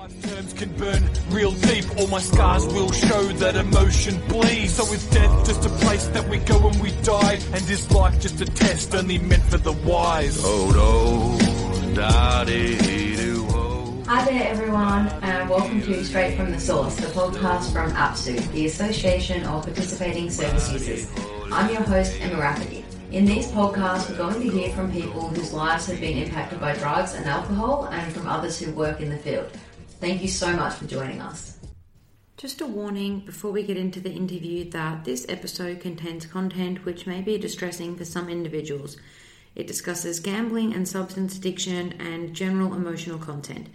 Life terms can burn real deep. All my scars will show that emotion bleeds. So is death just a place that we go when we die? And is life just a test only meant for the wise? Oh no, da-dee-doo, oh. Hi there, everyone, and welcome to Straight from the Source, the podcast from APSU, the Association of Participating Service Users. I'm your host, Emma Rafferty. In these podcasts, we're going to hear from people whose lives have been impacted by drugs and alcohol, and from others who work in the field. Thank you so much for joining us. Just a warning before we get into the interview that this episode contains content which may be distressing for some individuals. It discusses gambling and substance addiction and general emotional content.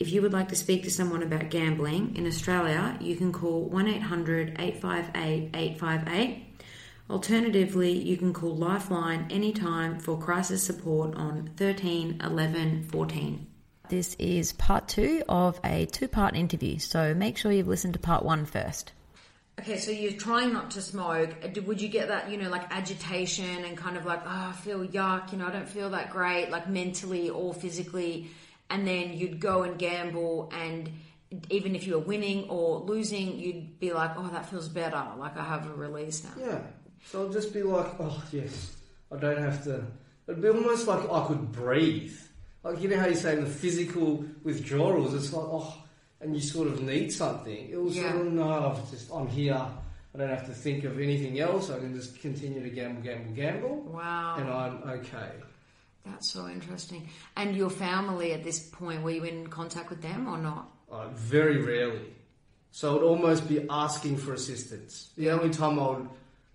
If you would like to speak to someone about gambling in Australia, you can call 1 800 858 858. Alternatively, you can call Lifeline anytime for crisis support on 13 11 14. This is part two of a two part interview, so make sure you've listened to part one first. Okay, so you're trying not to smoke. Would you get that, you know, like agitation and kind of like, oh, I feel yuck, you know, I don't feel that great, like mentally or physically, and then you'd go and gamble, and even if you were winning or losing, you'd be like, oh, that feels better, like I have a release now. Yeah. So I'll just be like, oh yes, I don't have to. It'd be almost like I could breathe. Like you know how you say the physical withdrawals, it's like oh, and you sort of need something. It was Yeah. sort of no, I've just I'm here. I don't have to think of anything else. I can just continue to gamble, gamble, gamble, Wow. and I'm okay. That's so interesting. And your family at this point, were you in contact with them or not? Uh, very rarely. So I'd almost be asking for assistance. The only time I would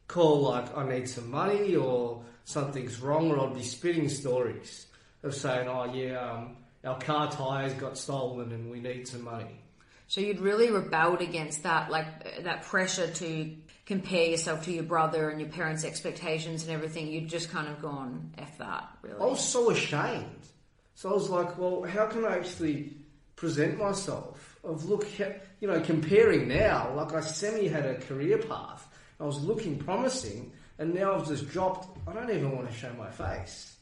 call, like, I need some money or something's wrong, or I'd be spitting stories of saying, oh, yeah, um, our car tyres got stolen and we need some money. So you'd really rebelled against that, like that pressure to compare yourself to your brother and your parents' expectations and everything. You'd just kind of gone f that, really. I was so ashamed. So I was like, well, how can I actually present myself? Of look, you know, comparing now, like I semi had a career path. I was looking promising, and now I've just dropped. I don't even want to show my face.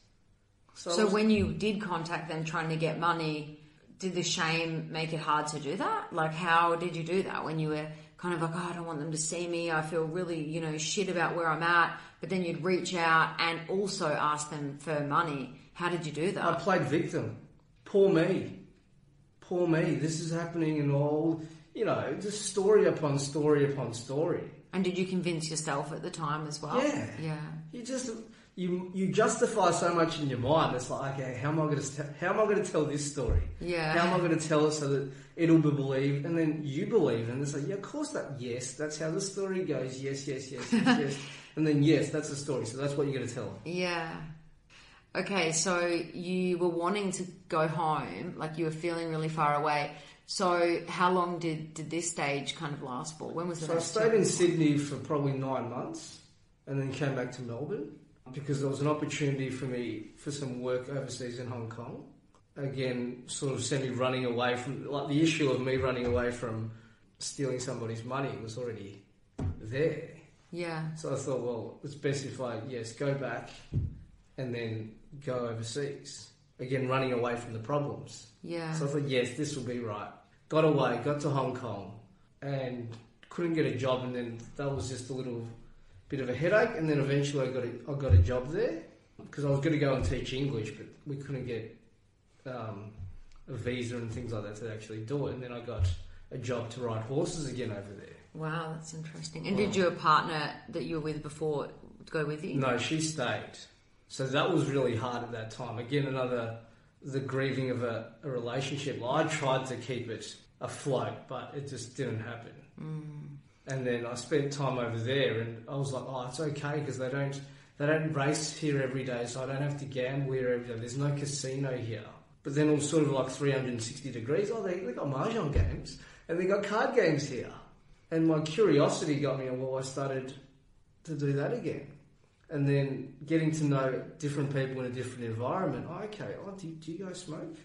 So, So was- when you did contact them trying to get money, did the shame make it hard to do that? Like, how did you do that when you were kind of like, oh, I don't want them to see me. I feel really, you know, shit about where I'm at. But then you'd reach out and also ask them for money. How did you do that? I played victim. Poor me. Poor me. This is happening in all, you know, just story upon story upon story. And did you convince yourself at the time as well? Yeah. Yeah. You just you you justify so much in your mind. It's like, okay, how am I going to how am I going to tell this story? Yeah. How am I going to tell it so that it'll be believed, and then you believe, and it's like, yeah, of course that. Yes, that's how the story goes. Yes, yes, yes, yes, yes. And then yes, that's the story. So that's what you're going to tell. Yeah. Okay, so you were wanting to go home, like you were feeling really far away. So how long did, did this stage kind of last for? When was the So I stayed in Sydney for probably nine months, and then came back to Melbourne because there was an opportunity for me for some work overseas in Hong Kong. Again, sort of semi running away from like the issue of me running away from stealing somebody's money was already there. Yeah. So I thought, well, it's best if I yes go back and then go overseas. Again, running away from the problems. Yeah. So I thought, yes, this will be right. Got away, got to Hong Kong, and couldn't get a job, and then that was just a little bit of a headache. And then eventually, I got a, I got a job there because I was going to go and teach English, but we couldn't get um, a visa and things like that to actually do it. And then I got a job to ride horses again over there. Wow, that's interesting. And did your partner that you were with before go with you? No, she stayed. So that was really hard at that time. Again, another the grieving of a, a relationship. I tried to keep it afloat, but it just didn't happen. And then I spent time over there, and I was like, "Oh, it's okay because they don't they don't race here every day, so I don't have to gamble here every day. There's no casino here." But then it was sort of like 360 degrees. Oh, they, they got mahjong games and they got card games here. And my curiosity got me, and well, I started to do that again. And then getting to know different people in a different environment. Oh, okay, oh, do, do you guys smoke?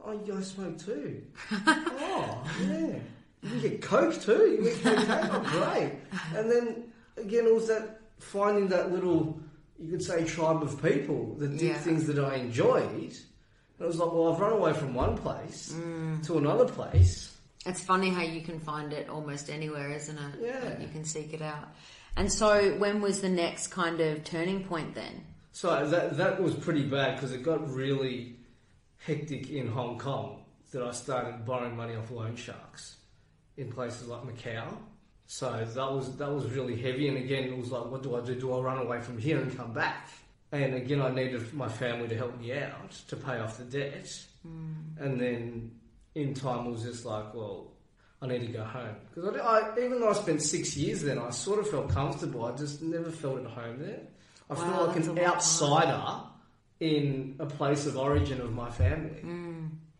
Oh, you guys smoke too? oh, yeah. You can get Coke too. You get cocaine. Oh, great. And then again, it was that finding that little, you could say, tribe of people that did Yeah. things that I enjoyed. And it was like, well, I've run away from one place Mm. to another place. It's funny how you can find it almost anywhere, isn't it? Yeah. Like you can seek it out. And so, when was the next kind of turning point then? So that that was pretty bad because it got really hectic in Hong Kong that I started borrowing money off loan sharks in places like Macau. So that was that was really heavy, and again it was like, what do I do? Do I run away from here and come back? And again, I needed my family to help me out to pay off the debt, and then in time it was just like, well, I need to go home because I, I, even though I spent six years there, I sort of felt comfortable. I just never felt at home there. I Wow, feel like an outsider in a place of origin of my family.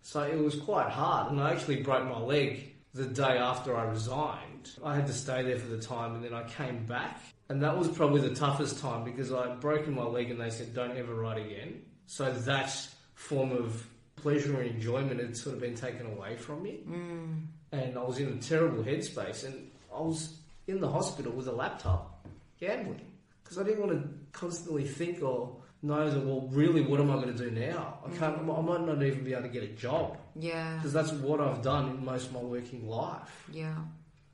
So it was quite hard, and I actually broke my leg the day after I resigned. I had to stay there for the time, and then I came back, and that was probably the toughest time because I'd broken my leg, and they said, "Don't ever ride again." So that form of pleasure and enjoyment had sort of been taken away from me, mm. and I was in a terrible headspace, and I was in the hospital with a laptop gambling because I didn't want to constantly think or know that well, really, what am I going to do now? I can't. I might not even be able to get a job Yeah. because that's what I've done in most of my working life. Yeah.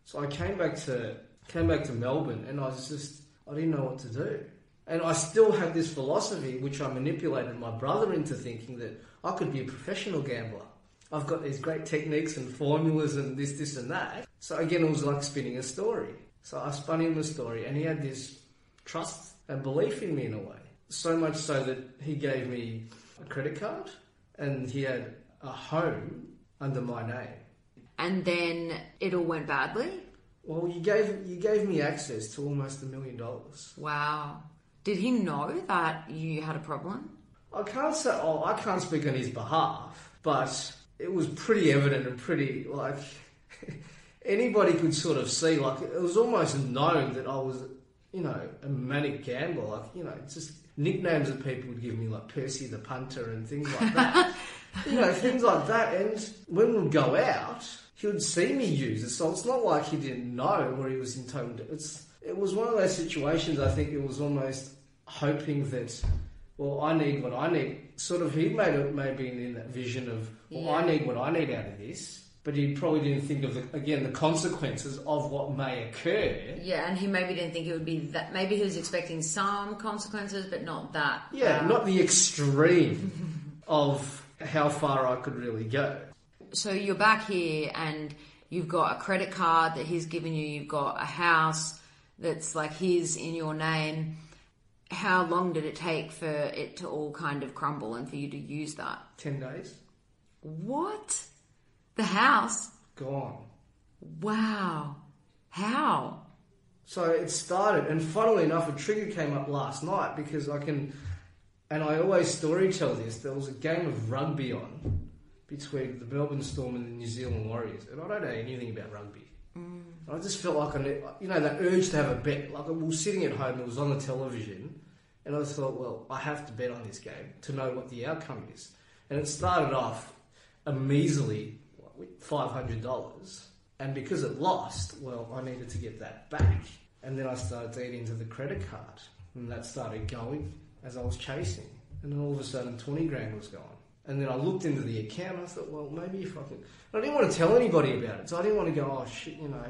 So I came back to came back to Melbourne, and I was just I didn't know what to do, and I still had this philosophy which I manipulated my brother into thinking that I could be a professional gambler. I've got these great techniques and formulas and this, this, and that. So again, it was like spinning a story. So I spun him the story, and he had this trust and belief in me in a way. So much so that he gave me a credit card, and he had a home under my name. And then it all went badly? Well, you gave you gave me access to almost a million dollars. Wow. Did he know that you had a problem? I can't say. Oh, I can't speak on his behalf, but it was pretty evident and pretty like anybody could sort of see. Like it was almost known that I was, you know, a manic gambler. Like you know, just nicknames that people would give me, like Percy the punter and things like that. you know, things like that. And when we'd go out, he would see me use it. So it's not like he didn't know or he was in total. It's it was one of those situations. I think it was almost hoping that. Well, I need what I need. Sort of, he made it maybe in that vision of, well, I need what I need out of this. But he probably didn't think of the, again the consequences of what may occur. Yeah, and he maybe didn't think it would be that. Maybe he was expecting some consequences, but not that. Yeah, Um, not the extreme of how far I could really go. so you're back here and you've got a credit card that he's given you, you've got a house that's like his in your name. How long did it take for it to all kind of crumble and for you to use that? Ten days What? The house? gone. Wow. How? So it started, and funnily enough, a trigger came up last night because I can, and I always story tell this. There was a game of rugby on between the Melbourne Storm and the New Zealand Warriors, and I don't know anything about rugby. And I just felt like I, need, you know, that urge to have a bet. Like I was sitting at home, it was on the television, and I thought, well, I have to bet on this game to know what the outcome is. And it started off a measly hundred dollars, and because it lost, well, I needed to get that back. And then I started to eat into the credit card, and that started going as I was chasing. And then all of a sudden, twenty grand was gone. And then I looked into the account. I thought, well, maybe if I could. I didn't want to tell anybody about it, so I didn't want to go, oh shit, you know,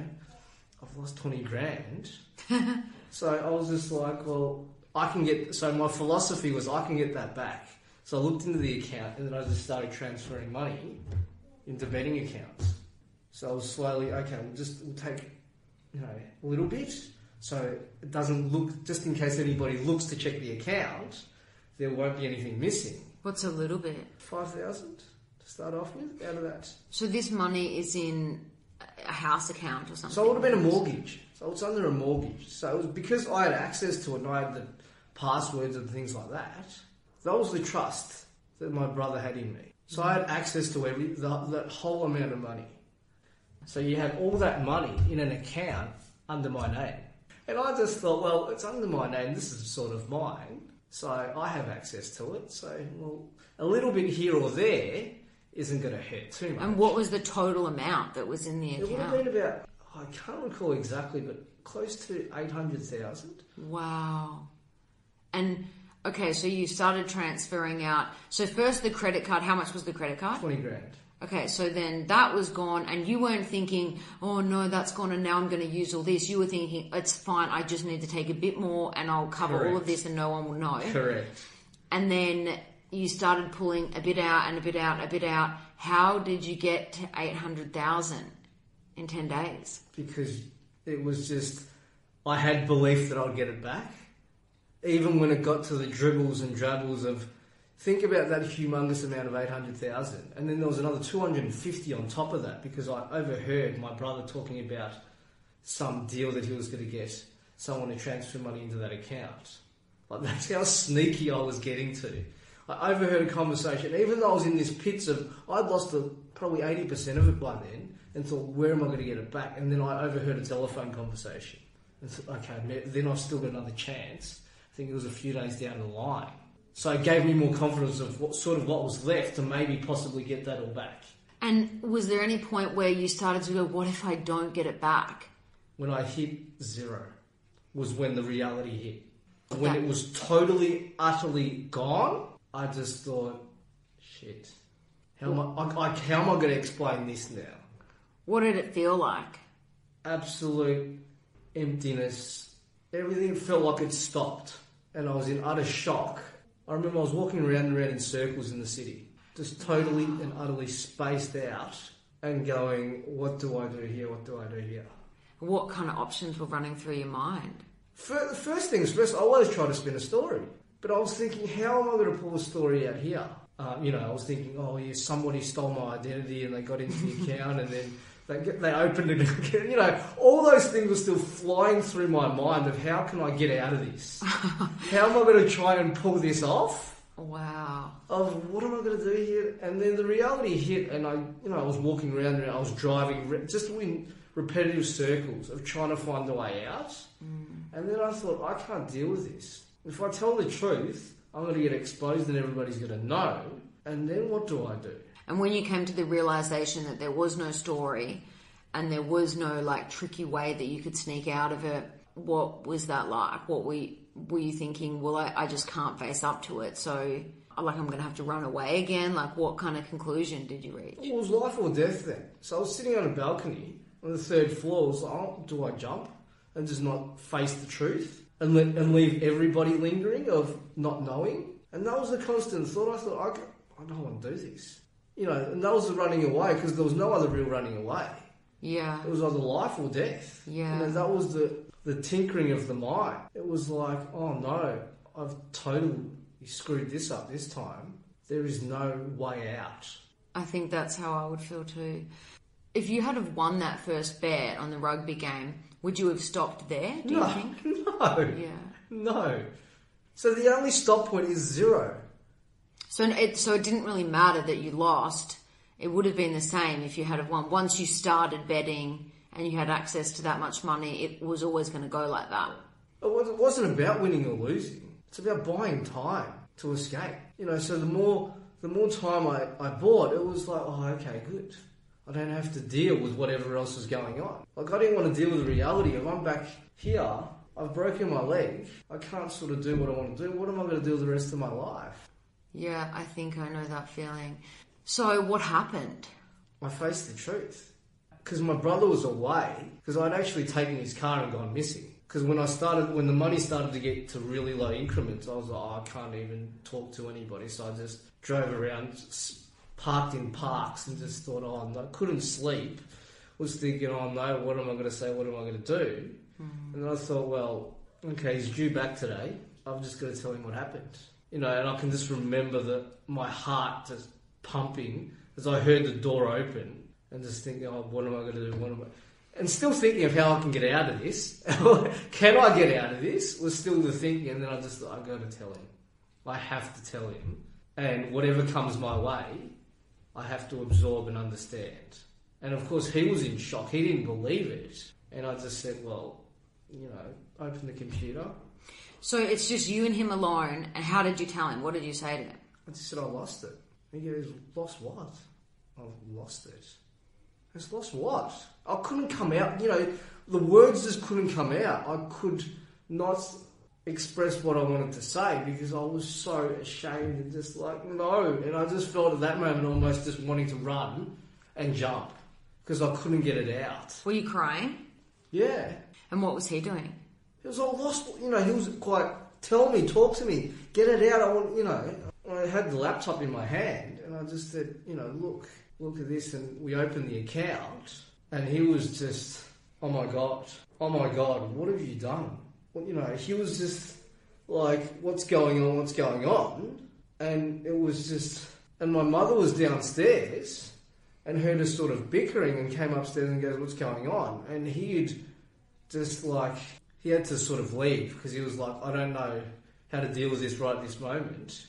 I've lost twenty grand. so I was just like, well, I can get. So my philosophy was, I can get that back. So I looked into the account, and then I just started transferring money into betting accounts. So I was slowly, okay, we'll just we'll take, you know, a little bit, so it doesn't look. Just in case anybody looks to check the account, there won't be anything missing. What's a little bit? Five thousand to start off with out of that. So this money is in a house account or something? So it would have been a mortgage. So it's under a mortgage. So it was because I had access to it and I had the passwords and things like that. That was the trust that my brother had in me. So I had access to every the, that whole amount of money. So you had all that money in an account under my name. And I just thought, well, it's under my name. This is sort of mine. So I have access to it. So, well, a little bit here or there isn't going to hurt too much. And what was the total amount that was in the account? It would have been about, I can't recall exactly, but close to 800,000. Wow. And Okay, so you started transferring out. So first the credit card. How much was the credit card? 20 grand. Okay, so then that was gone, and you weren't thinking, "Oh no, that's gone, and now I'm going to use all this." You were thinking, "It's fine. I just need to take a bit more, and I'll cover all of this, and no one will know." Correct. And then you started pulling a bit out and a bit out, a bit out. How did you get to eight hundred thousand in ten days? Because it was just, I had belief that I'd get it back. Even when it got to the dribbles and drabbles of, think about that humongous amount of 800,000. And then there was another 250 on top of that because I overheard my brother talking about some deal that he was going to get someone to transfer money into that account. Like that's how sneaky I was getting to. I overheard a conversation, even though I was in this pits of, I'd lost probably 80% of it by then and thought, where am I going to get it back? And then I overheard a telephone conversation. And thought, okay, then I've still got another chance. Think it was a few days down the line. So it gave me more confidence of what sort of what was left to maybe possibly get that all back. And was there any point where you started to go, "What if I don't get it back?" When I hit zero was when the reality hit. When it was totally, utterly gone, I just thought, shit. How am I, I, I, how am I going to explain this now? What did it feel like? absolute emptiness. Everything felt like it stopped, and I was in utter shock. I remember I was walking around and around in circles in the city, just totally and utterly spaced out, and going, "What do I do here? What do I do here?" What kind of options were running through your mind? Fir- First things first, I always try to spin a story, but I was thinking, how am I going to pull a story out here? Uh, you know, I was thinking, oh, yeah, somebody stole my identity and they got into the account and then they, get, they opened it. You know, all those things were still flying through my mind of how can I get out of this? how am I going to try and pull this off? Wow. Of what am I going to do here? And then the reality hit, and I, you know, I was walking around and I was driving just in repetitive circles of trying to find the way out. Mm. And then I thought, I can't deal with this. If I tell the truth, I'm going to get exposed and everybody's going to know. And then what do I do? And when you came to the realization that there was no story and there was no like tricky way that you could sneak out of it, what was that like? What were you, were you thinking? Well, I, I just can't face up to it, so like I'm going to have to run away again. Like, what kind of conclusion did you reach? It was life or death then. So I was sitting on a balcony on the third floor. I was like, oh, do I jump and just not face the truth and, let, and leave everybody lingering of not knowing? And that was the constant thought. I thought, I, I don't want to do this. You know, and that was the running away because there was no other real running away. Yeah, It was either life or death. Yeah. You know, that was the, the tinkering of the mind. It was like, oh no, I've totally screwed this up this time. There is no way out. I think that's how I would feel too. If you had have won that first bet on the rugby game, would you have stopped there? Do you no, think? no, Yeah. no. So the only stop point is zero. So it so it didn't really matter that you lost. It would have been the same if you had won. Once you started betting and you had access to that much money, it was always going to go like that. It wasn't about winning or losing. It's about buying time to escape. You know, so the more the more time I, I bought, it was like, oh, okay, good. I don't have to deal with whatever else is going on. Like I didn't want to deal with the reality of I'm back here. I've broken my leg. I can't sort of do what I want to do. What am I going to do the rest of my life? Yeah, I think I know that feeling. So what happened? I faced the truth. Because my brother was away, because I'd actually taken his car and gone missing. Because when I started, when the money started to get to really low increments, I was like, oh, I can't even talk to anybody. So I just drove around, parked in parks, and just thought, oh, no, couldn't sleep. Was thinking, oh no, what am I going to say? What am I going to do? Hmm. And then I thought, well, okay, he's due back today. I'm just going to tell him what happened. You know, and I can just remember that my heart just pumping as I heard the door open and just thinking, oh, what am I going to do? What am I? And still thinking of how I can get out of this. can I get out of this? Was still the thinking. And then I just thought, I got to tell him. I have to tell him. And whatever comes my way, I have to absorb and understand. And of course, he was in shock. He didn't believe it. And I just said, well, you know, open the computer. So it's just you and him alone. And how did you tell him? What did you say to him? I just said, I lost it. He goes, lost what? I've lost it. I said, lost what? I couldn't come out, you know, the words just couldn't come out. I could not express what I wanted to say because I was so ashamed and just like, no. And I just felt at that moment almost just wanting to run and jump because I couldn't get it out. Were you crying? Yeah. And what was he doing? He was all lost, you know, he was quite, tell me, talk to me, get it out. I want, you know, I had the laptop in my hand and I just said, you know, look, look at this. And we opened the account and he was just, oh my God, oh my God, what have you done? Well, you know, he was just like, what's going on, what's going on? And it was just, and my mother was downstairs and heard us sort of bickering and came upstairs and goes, what's going on? And he'd just like, he had to sort of leave because he was like, I don't know how to deal with this right at this moment.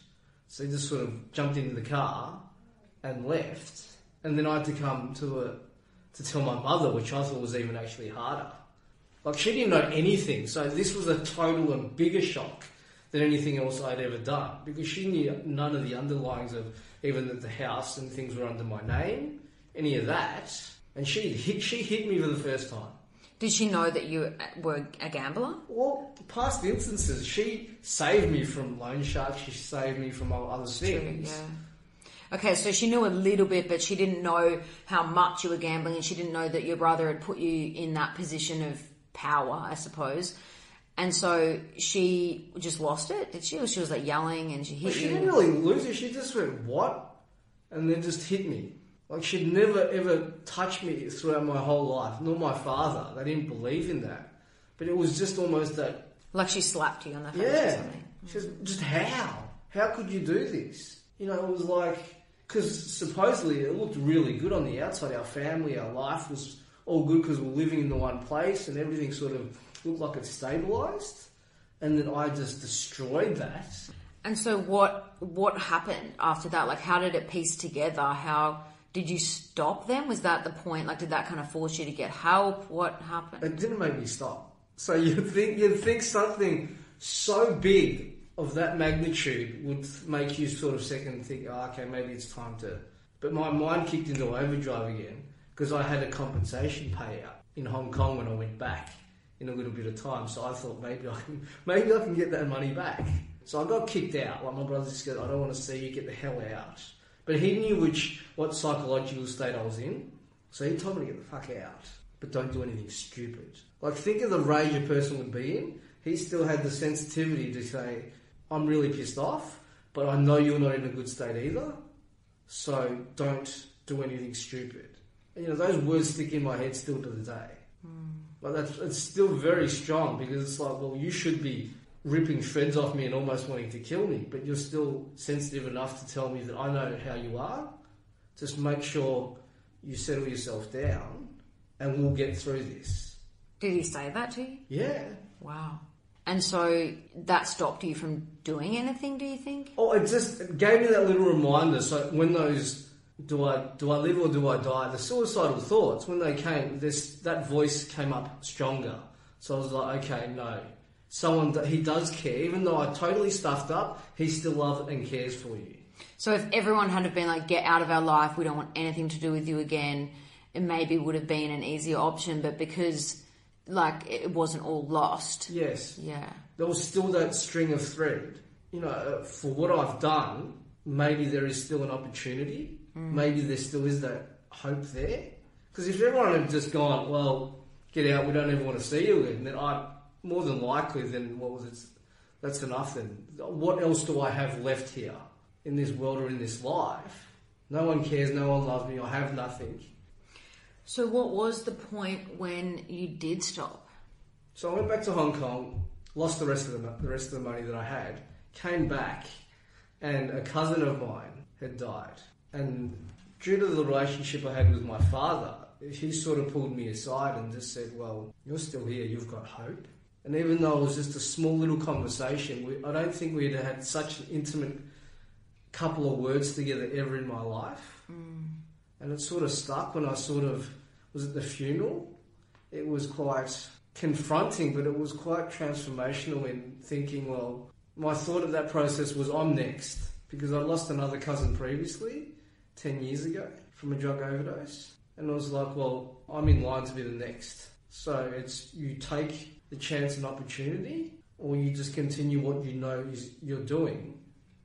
So he just sort of jumped into the car and left. And then I had to come to a, to tell my mother, which I thought was even actually harder. Like she didn't know anything, so this was a total and bigger shock than anything else I'd ever done because she knew none of the underlyings of even that the house and things were under my name, any of that. And she hit, she hit me for the first time. Did she know that you were a gambler? Well, past instances, she saved me from loan sharks. She saved me from all other things. Yeah. Okay, so she knew a little bit, but she didn't know how much you were gambling, and she didn't know that your brother had put you in that position of power, I suppose. And so she just lost it, did she? Or she was like yelling and she hit Well, she you. didn't really lose it. She just went, what? And then just hit me. Like she'd never ever touched me throughout my whole life, nor my father. They didn't believe in that. But it was just almost that, Like she slapped you on the face or yeah. She Just, just how? How could you do this? You know, it was like, because supposedly it looked really good on the outside. Our family, our life was all good because we're living in the one place and everything sort of looked like it stabilised. And then I just destroyed that. And so what what happened after that? Like how did it piece together? How did you stop them? Was that the point? Like did that kind of force you to get help? What happened? It didn't make me stop. So you'd think you'd think something so big of that magnitude would make you sort of second think, oh, okay, maybe it's time to. But my mind kicked into overdrive again because I had a compensation payout in Hong Kong when I went back in a little bit of time. So I thought maybe I can maybe I can get that money back. So I got kicked out. Like my brother just said, I don't want to see you get the hell out. But he knew which what psychological state I was in, so he told me to get the fuck out. But don't do anything stupid. Like think of the rage a person would be in. He still had the sensitivity to say, "I'm really pissed off, but I know you're not in a good state either. So don't do anything stupid." And, you know those words stick in my head still to the day. Hmm. But that's it's still very strong because it's like, well, you should be ripping shreds off me and almost wanting to kill me, but you're still sensitive enough to tell me that I know how you are. Just make sure you settle yourself down, and we'll get through this. Did he say that to you? Yeah. Wow. And so that stopped you from doing anything, do you think? Oh, it just it gave me that little reminder. So when those do I do I live or do I die? The suicidal thoughts when they came, this that voice came up stronger. So I was like, okay, no, someone that he does care, even though I totally stuffed up, he still loves and cares for you. So if everyone had been like, get out of our life, we don't want anything to do with you again, it maybe would have been an easier option, but because like it wasn't all lost. Yes, Yeah. there was still that string of thread. You know, uh, for what I've done, maybe there is still an opportunity. Maybe there still is that hope there. Because if everyone had just gone, well, get out, we don't ever want to see you again, then I more than likely, then what was it? That's enough. Then what else do I have left here in this world or in this life? No one cares. No one loves me. I have nothing. So what was the point when you did stop? So I went back to Hong Kong, lost the rest of the, the rest of the money that I had, came back, and a cousin of mine had died. And due to the relationship I had with my father, he sort of pulled me aside and just said, "Well, you're still here. You've got hope." And even though it was just a small little conversation, we, I don't think we'd had such an intimate couple of words together ever in my life. Mm. And it sort of stuck when I sort of was at the funeral it was quite confronting, but it was quite transformational in thinking, well, my thought of that process was I'm next because I lost another cousin previously, 10 years ago, from a drug overdose. And I was like, well, I'm in line to be the next. So it's you take the chance and opportunity or you just continue what you know is you're doing.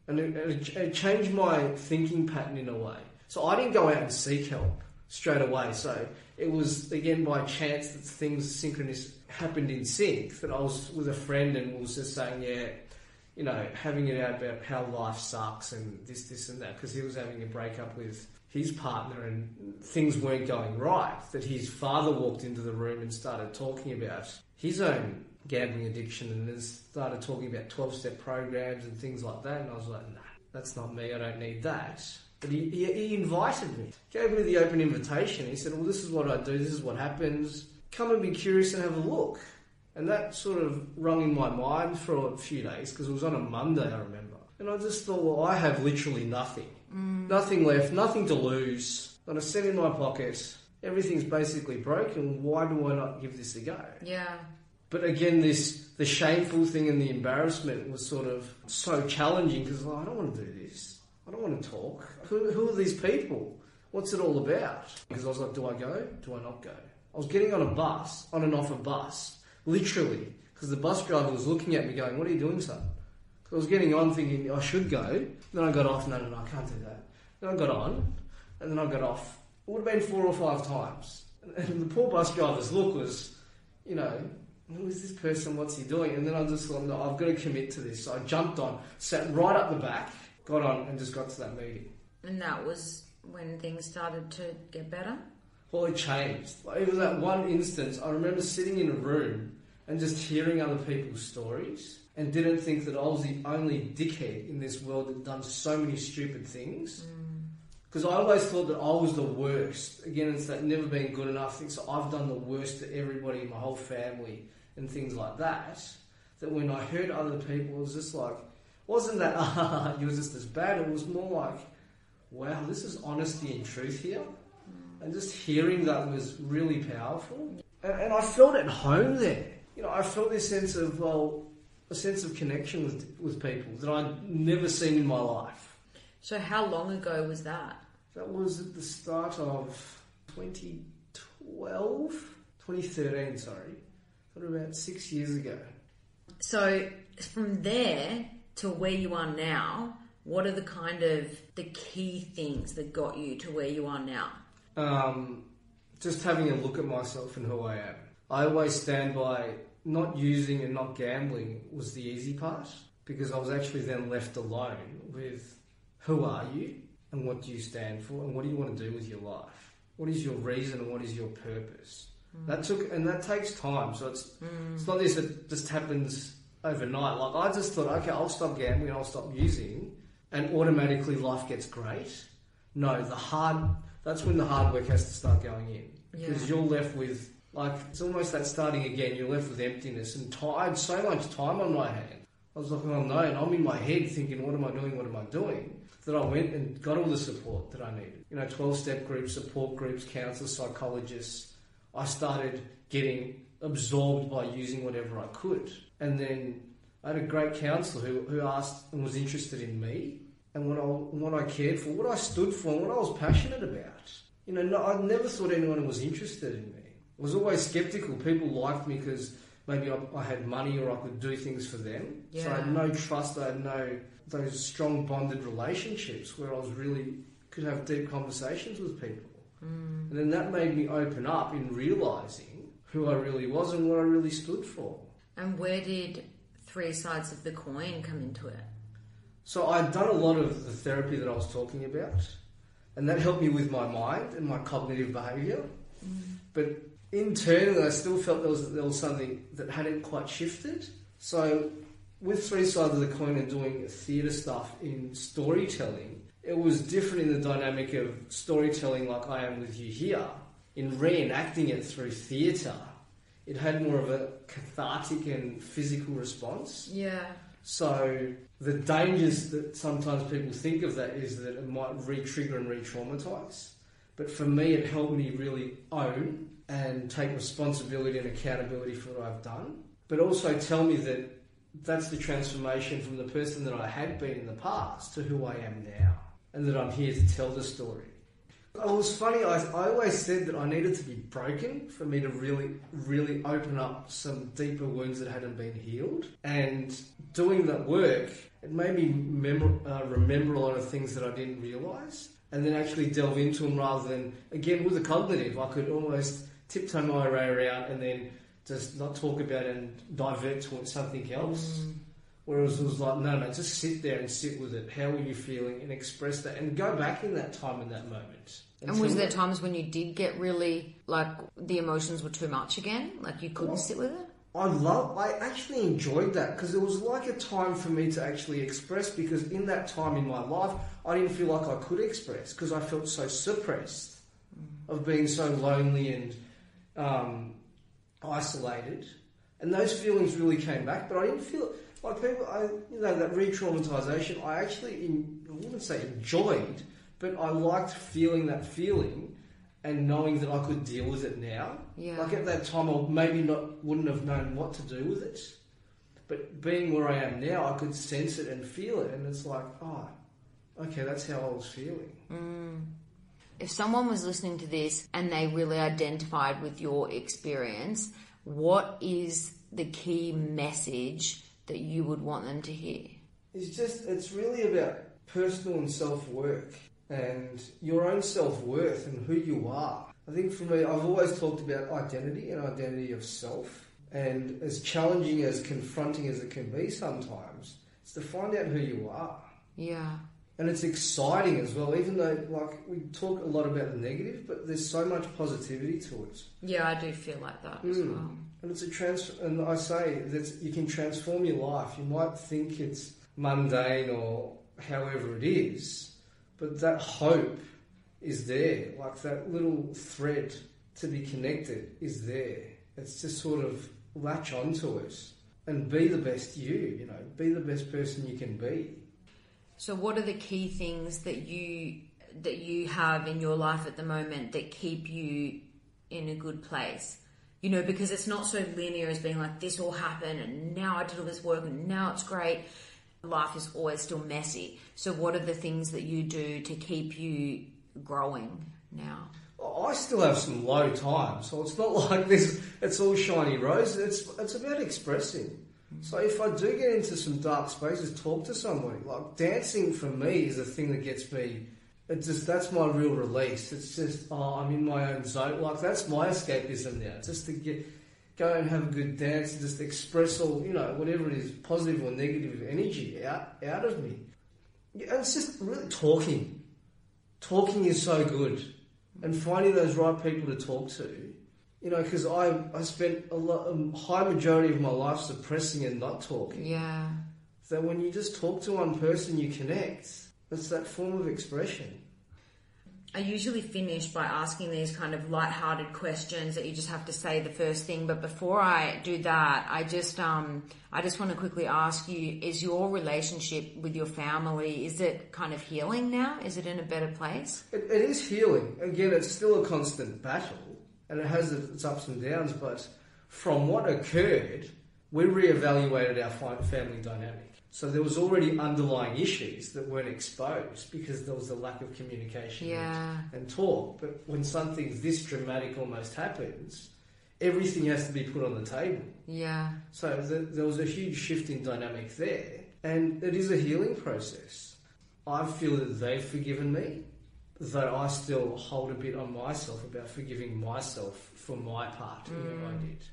And it, it, it changed my thinking pattern in a way. So I didn't go out and seek help straight away. So it was again by chance that things synchronous happened in sync. That I was with a friend and was just saying, yeah, you know, having it out about how life sucks and this, this, and that, because he was having a breakup with his partner and things weren't going right. That his father walked into the room and started talking about his own gambling addiction and then started talking about 12 step programs and things like that. And I was like, nah, that's not me, I don't need that. But he, he, he invited me, gave me the open invitation. He said, well, this is what I do, this is what happens. Come and be curious and have a look. And that sort of rung in my mind for a few days because it was on a Monday, I remember. And I just thought, well, I have literally nothing. Nothing left, nothing to lose. Not a cent in my pocket. Everything's basically broken. Why do I not give this a go? Yeah. But again, this the shameful thing and the embarrassment was sort of so challenging because I don't want to do this. I don't want to talk. Who, who are these people? What's it all about? Because I was like, do I go? Do I not go? I was getting on a bus, on and off a bus, literally, because the bus driver was looking at me going, what are you doing, son? I was getting on thinking oh, I should go. Then I got off, no, no, no, I can't do that. Then I got on, and then I got off. It would have been four or five times. And the poor bus driver's look was, you know, who is this person? What's he doing? And then I just thought, no, I've got to commit to this. So I jumped on, sat right up the back, got on, and just got to that meeting. And that was when things started to get better? Well, it changed. Like, it was that one instance. I remember sitting in a room and just hearing other people's stories, and didn't think that I was the only dickhead in this world that done so many stupid things. Because I always thought that I was the worst. Again, it's that never been good enough thing. So I've done the worst to everybody in my whole family and things like that. That when I heard other people, it was just like, wasn't that, ah, you was just as bad. It was more like, wow, this is honesty and truth here. And just hearing that was really powerful. And, and I felt at home there. You know, I felt this sense of, well, a sense of connection with, with people that I'd never seen in my life. So how long ago was that? That was at the start of 2012, 2013, sorry. Sort of about six years ago. So from there to where you are now, what are the kind of the key things that got you to where you are now? Um, just having a look at myself and who I am. I always stand by not using and not gambling was the easy part because I was actually then left alone with who are you and what do you stand for and what do you want to do with your life? What is your reason and what is your purpose? Mm. That took and that takes time. So it's mm. it's not this that just happens overnight. Like I just thought, okay, I'll stop gambling, I'll stop using, and automatically life gets great. No, the hard that's when the hard work has to start going in because Yeah. you're left with like it's almost that starting again. You're left with emptiness and ti I had so much time on my hand. I was like, oh no, and I'm in my head thinking, what am I doing? What am I doing? That I went and got all the support that I needed. You know, 12 step groups, support groups, counselors, psychologists. I started getting absorbed by using whatever I could. And then I had a great counsellor who, who asked and was interested in me and what I, what I cared for, what I stood for, and what I was passionate about. You know, no, I never thought anyone was interested in me. I was always skeptical. People liked me because maybe I, I had money or I could do things for them. Yeah. So I had no trust. I had no those strong bonded relationships where I was really could have deep conversations with people. Mm. And then that made me open up in realizing who I really was and what I really stood for. And where did three sides of the coin come into it? So I'd done a lot of the therapy that I was talking about, and that helped me with my mind and my cognitive behaviour. Mm. But internally, I still felt there was there was something that hadn't quite shifted. So with three sides of the coin and doing theatre stuff in storytelling, it was different in the dynamic of storytelling, like I am with you here, in reenacting it through theatre. It had more of a cathartic and physical response. Yeah. So the dangers that sometimes people think of that is that it might re-trigger and re-traumatize. But for me, it helped me really own and take responsibility and accountability for what I've done. But also tell me that that's the transformation from the person that I had been in the past to who I am now, and that I'm here to tell the story. It was funny. I, I always said that I needed to be broken for me to really, really open up some deeper wounds that hadn't been healed. And doing that work, it made me memor- uh, remember a lot of things that I didn't realise, and then actually delve into them rather than again with the cognitive. I could almost tiptoe my way around and then just not talk about it and divert towards something else. Mm. Whereas it was like, no, no, just sit there and sit with it. How were you feeling? And express that and go back in that time in that moment. And was there times when you did get really like the emotions were too much again? Like you couldn't sit with it? I love. I actually enjoyed that because it was like a time for me to actually express. Because in that time in my life, I didn't feel like I could express because I felt so suppressed mm. of being so lonely and um, isolated, and those feelings really came back. But I didn't feel like people. I you know that re-traumatization. I actually, in, I wouldn't say enjoyed, but I liked feeling that feeling and knowing that I could deal with it now. Yeah. Like at that time, I maybe not wouldn't have known what to do with it. But being where I am now, I could sense it and feel it, and it's like, oh, okay, that's how I was feeling. If someone was listening to this and they really identified with your experience, what is the key message that you would want them to hear? It's just, it's really about personal and self work and your own self worth and who you are. I think for me, I've always talked about identity and identity of self. And as challenging as confronting as it can be sometimes, it's to find out who you are. Yeah. And it's exciting as well, even though, like, we talk a lot about the negative, but there's so much positivity to it. Yeah, I do feel like that as Mm. well. And it's a trans, and I say that you can transform your life. You might think it's mundane or however it is, but that hope is there. Like that little thread to be connected is there. It's just sort of latch onto it and be the best you. You know, be the best person you can be. So what are the key things that you that you have in your life at the moment that keep you in a good place? You know, because it's not so linear as being like this all happened and now I did all this work and now it's great. Life is always still messy. So what are the things that you do to keep you growing now? I still have some low times, so it's not like this. It's all shiny roses. It's it's about expressing. So if I do get into some dark spaces, talk to somebody. Like dancing for me is the thing that gets me. It just that's my real release. It's just oh, I'm in my own zone. Like that's my escapism now. Just to get go and have a good dance and just express all you know whatever it is, positive or negative energy out out of me. Yeah, it's just really talking. Talking is so good and finding those right people to talk to. You know, because I I spent a lot, a high majority of my life suppressing and not talking. Yeah. So when you just talk to one person, you connect. It's that form of expression. I usually finish by asking these kind of light-hearted questions that you just have to say the first thing. But before I do that, I just um, I just want to quickly ask you: Is your relationship with your family is it kind of healing now? Is it in a better place? It, it is healing. Again, it's still a constant battle, and it has its ups and downs. But from what occurred, we reevaluated our family dynamic. So there was already underlying issues that weren't exposed because there was a lack of communication Yeah. and talk. But when something this dramatic almost happens, everything has to be put on the table. Yeah. So th there was a huge shift in dynamic there, and it is a healing process. I feel that they've forgiven me, though I still hold a bit on myself about forgiving myself for my part in what I mm. did.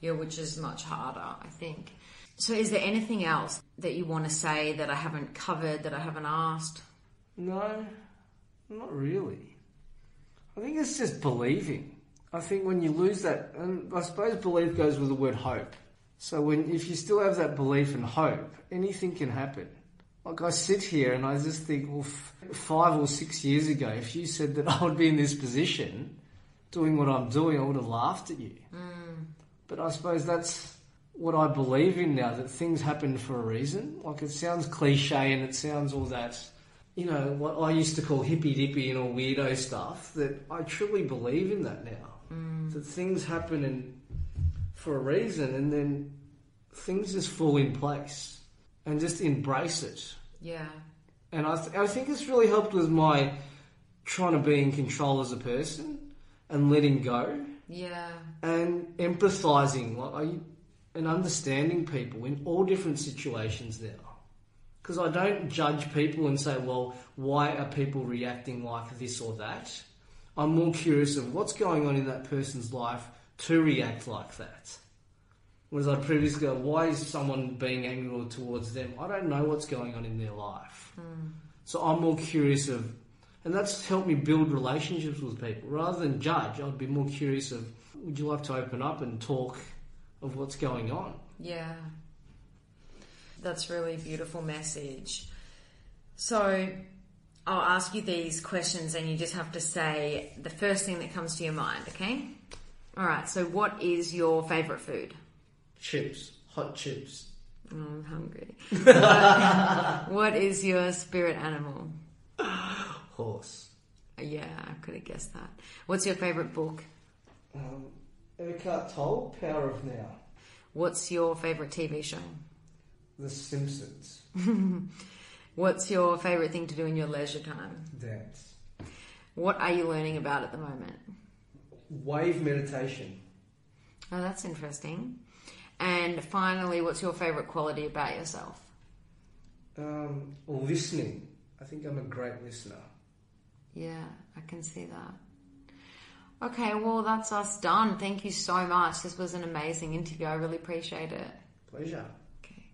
Yeah, which is much harder, I think. So, is there anything else that you want to say that I haven't covered, that I haven't asked? No, not really. I think it's just believing. I think when you lose that, and I suppose belief goes with the word hope. So when if you still have that belief and hope, anything can happen. Like I sit here and I just think, well, f- five or six years ago, if you said that I would be in this position, doing what I'm doing, I would have laughed at you. Mm. But I suppose that's what I believe in now, that things happen for a reason. Like it sounds cliche and it sounds all that, you know, what I used to call hippy dippy and all weirdo stuff, that I truly believe in that now. Mm. That things happen and for a reason and then things just fall in place and just embrace it. Yeah. And I, th- I think it's really helped with my trying to be in control as a person and letting go Yeah. and empathizing like are you, and understanding people in all different situations now because i don't judge people and say well why are people reacting like this or that i'm more curious of what's going on in that person's life to react like that whereas i previously go why is someone being angry towards them i don't know what's going on in their life hmm. so i'm more curious of and that's helped me build relationships with people. Rather than judge, I'd be more curious of would you like to open up and talk of what's going on? Yeah. That's really beautiful message. So I'll ask you these questions and you just have to say the first thing that comes to your mind, okay? All right. So what is your favorite food? Chips, hot chips. Oh, I'm hungry. what, what is your spirit animal? Horse. Yeah, I could have guessed that. What's your favorite book? Um, Eckhart Tolle, Power of Now. What's your favorite TV show? The Simpsons. What's your favorite thing to do in your leisure time? Dance. What are you learning about at the moment? Wave meditation. Oh, that's interesting. And finally, what's your favorite quality about yourself? Um, listening. I think I'm a great listener. Yeah, I can see that. Okay, well, that's us done. Thank you so much. This was an amazing interview. I really appreciate it. Pleasure. Okay.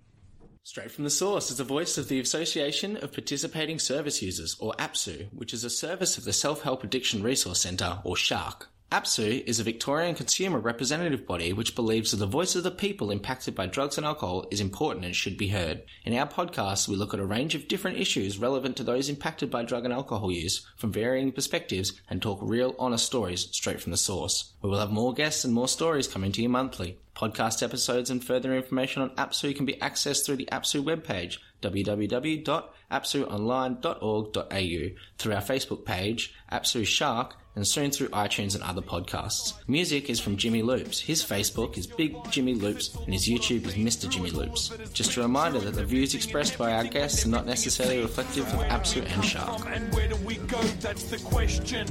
Straight from the Source is the voice of the Association of Participating Service Users, or APSU, which is a service of the Self Help Addiction Resource Centre, or SHARC. APSU is a Victorian consumer representative body which believes that the voice of the people impacted by drugs and alcohol is important and should be heard. In our podcast, we look at a range of different issues relevant to those impacted by drug and alcohol use from varying perspectives and talk real, honest stories straight from the source. We will have more guests and more stories coming to you monthly. Podcast episodes and further information on APSU can be accessed through the APSU webpage, www.apsuonline.org.au, through our Facebook page, APSU SHARC, and soon through iTunes and other podcasts. Music is from Jimmy Loops. His Facebook is Big Jimmy Loops, and his YouTube is Mr. Jimmy Loops. Just a reminder that the views expressed by our guests are not necessarily reflective of APSU and SHARC. And where do we go? That's the question.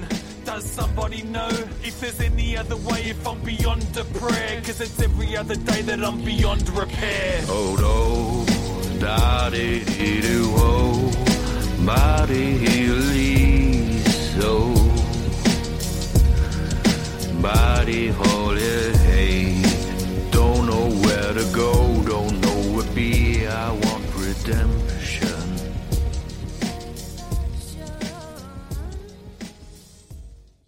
Does somebody know if there's any other way? If I'm beyond a prayer, cause it's every other day that I'm beyond repair. Oh, do, da dee doo, oh, ba dee Body somebody hey. Don't know where to go, don't know where to be. I want redemption.